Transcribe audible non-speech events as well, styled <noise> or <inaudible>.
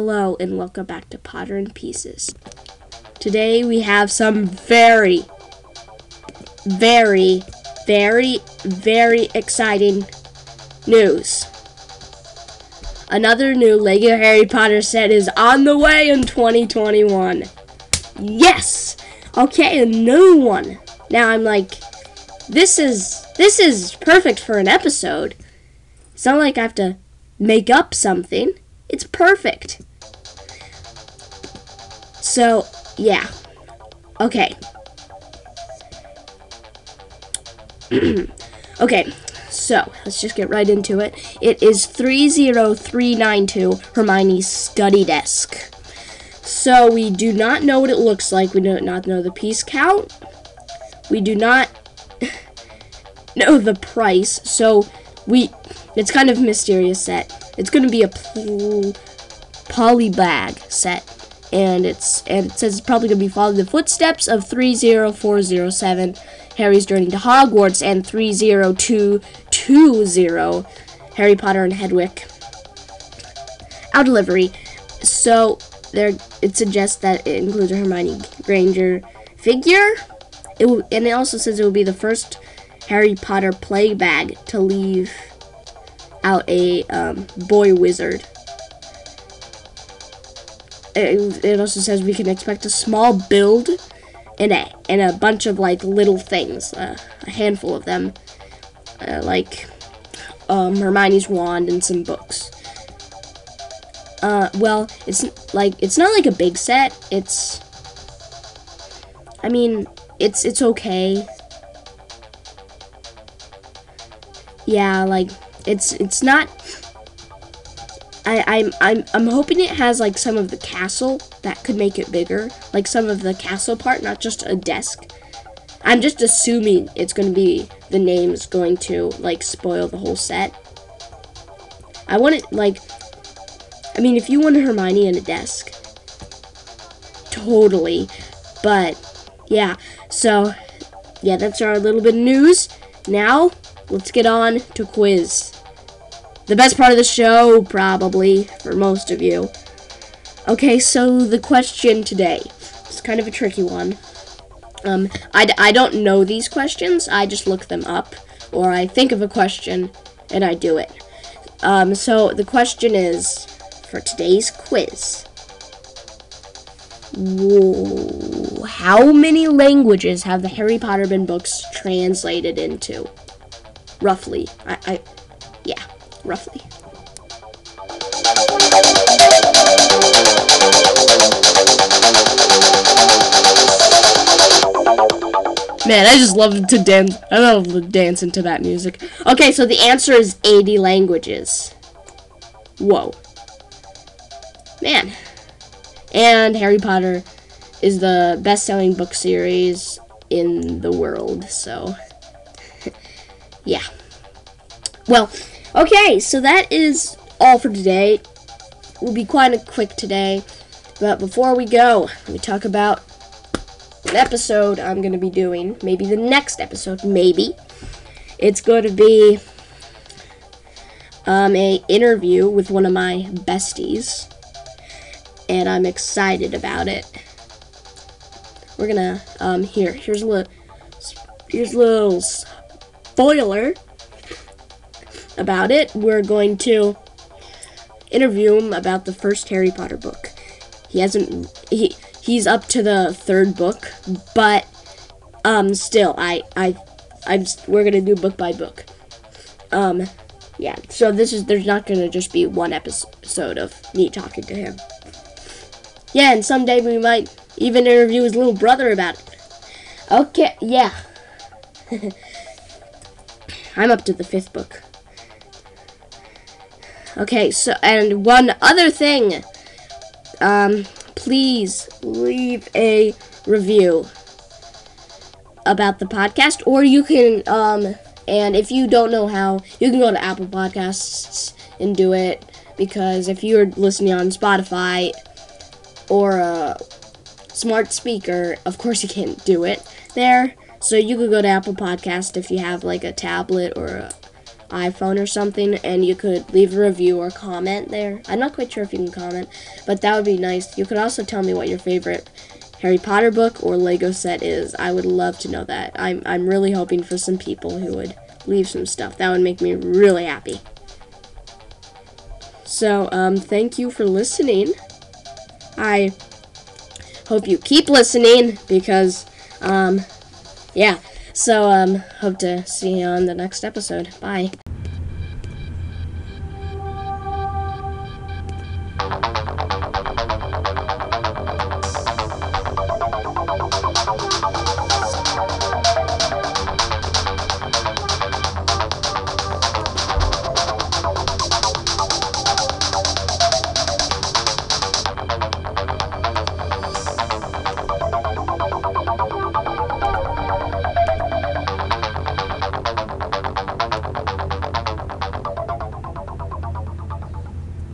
Hello and welcome back to Potter and Pieces. Today we have some very, very, very, very exciting news. Another new Lego Harry Potter set is on the way in 2021. Yes! Okay, a new one. Now I'm like, this is this is perfect for an episode. It's not like I have to make up something. It's perfect. So, yeah. Okay. <clears throat> okay, so let's just get right into it. It is 30392 Hermione's study desk. So we do not know what it looks like. We do not know the piece count. We do not <laughs> know the price. So we, it's kind of mysterious set. It's going to be a pl- polybag set. And it's and it says it's probably going to be following the footsteps of 30407 Harry's Journey to Hogwarts and 30220 Harry Potter and Hedwig. Owl delivery. So there it suggests that it includes a Hermione Granger figure. It will, and it also says it will be the first Harry Potter polybag to leave out a um, boy wizard. It, it also says we can expect a small build and a and a bunch of like little things, uh, a handful of them, uh, like um, Hermione's wand and some books. Uh, well, it's like it's not like a big set. It's, I mean, it's it's okay. Yeah, like it's it's not. I, I'm I'm I'm hoping it has like some of the castle that could make it bigger, like some of the castle part, not just a desk. I'm just assuming it's going to be the name's going to like spoil the whole set. I want it like I mean if you want Hermione and a desk totally but yeah so yeah that's our little bit of news now let's get on to quiz the best part of the show probably for most of you okay so the question today is kind of a tricky one um, I, I don't know these questions. I just look them up, or I think of a question and I do it. Um, so the question is for today's quiz. How many languages have the Harry Potter books translated into? Roughly. I, I yeah, roughly. Man, I just love to dance. I love to dance into that music. Okay, so the answer is 80 languages. Whoa. Man. And Harry Potter is the best selling book series in the world, so. <laughs> yeah. Well, okay, so that is all for today. We'll be quite a quick today. But before we go, let me talk about an episode I'm going to be doing. Maybe the next episode, maybe. It's going to be um, a interview with one of my besties, and I'm excited about it. We're gonna um here here's a little here's a little spoiler about it. We're going to interview him about the first Harry Potter book. He hasn't he he's up to the third book, but um, still, I, I, I'm, we're gonna do book by book. Um, yeah. So this is there's not gonna just be one episode of me talking to him. Yeah, and someday we might even interview his little brother about it. Okay. Yeah. <laughs> I'm up to the fifth book. Okay, so and one other thing. Um, please leave a review about the podcast, or you can, um, and if you don't know how, you can go to Apple Podcasts and do it. Because if you're listening on Spotify or a smart speaker, of course you can't do it there. So you could go to Apple Podcast if you have like a tablet or a iPhone or something, and you could leave a review or comment there. I'm not quite sure if you can comment, but that would be nice. You could also tell me what your favorite Harry Potter book or Lego set is. I would love to know that. I'm, I'm really hoping for some people who would leave some stuff. That would make me really happy. So, um, thank you for listening. I hope you keep listening because, um, yeah. So, um, hope to see you on the next episode. Bye.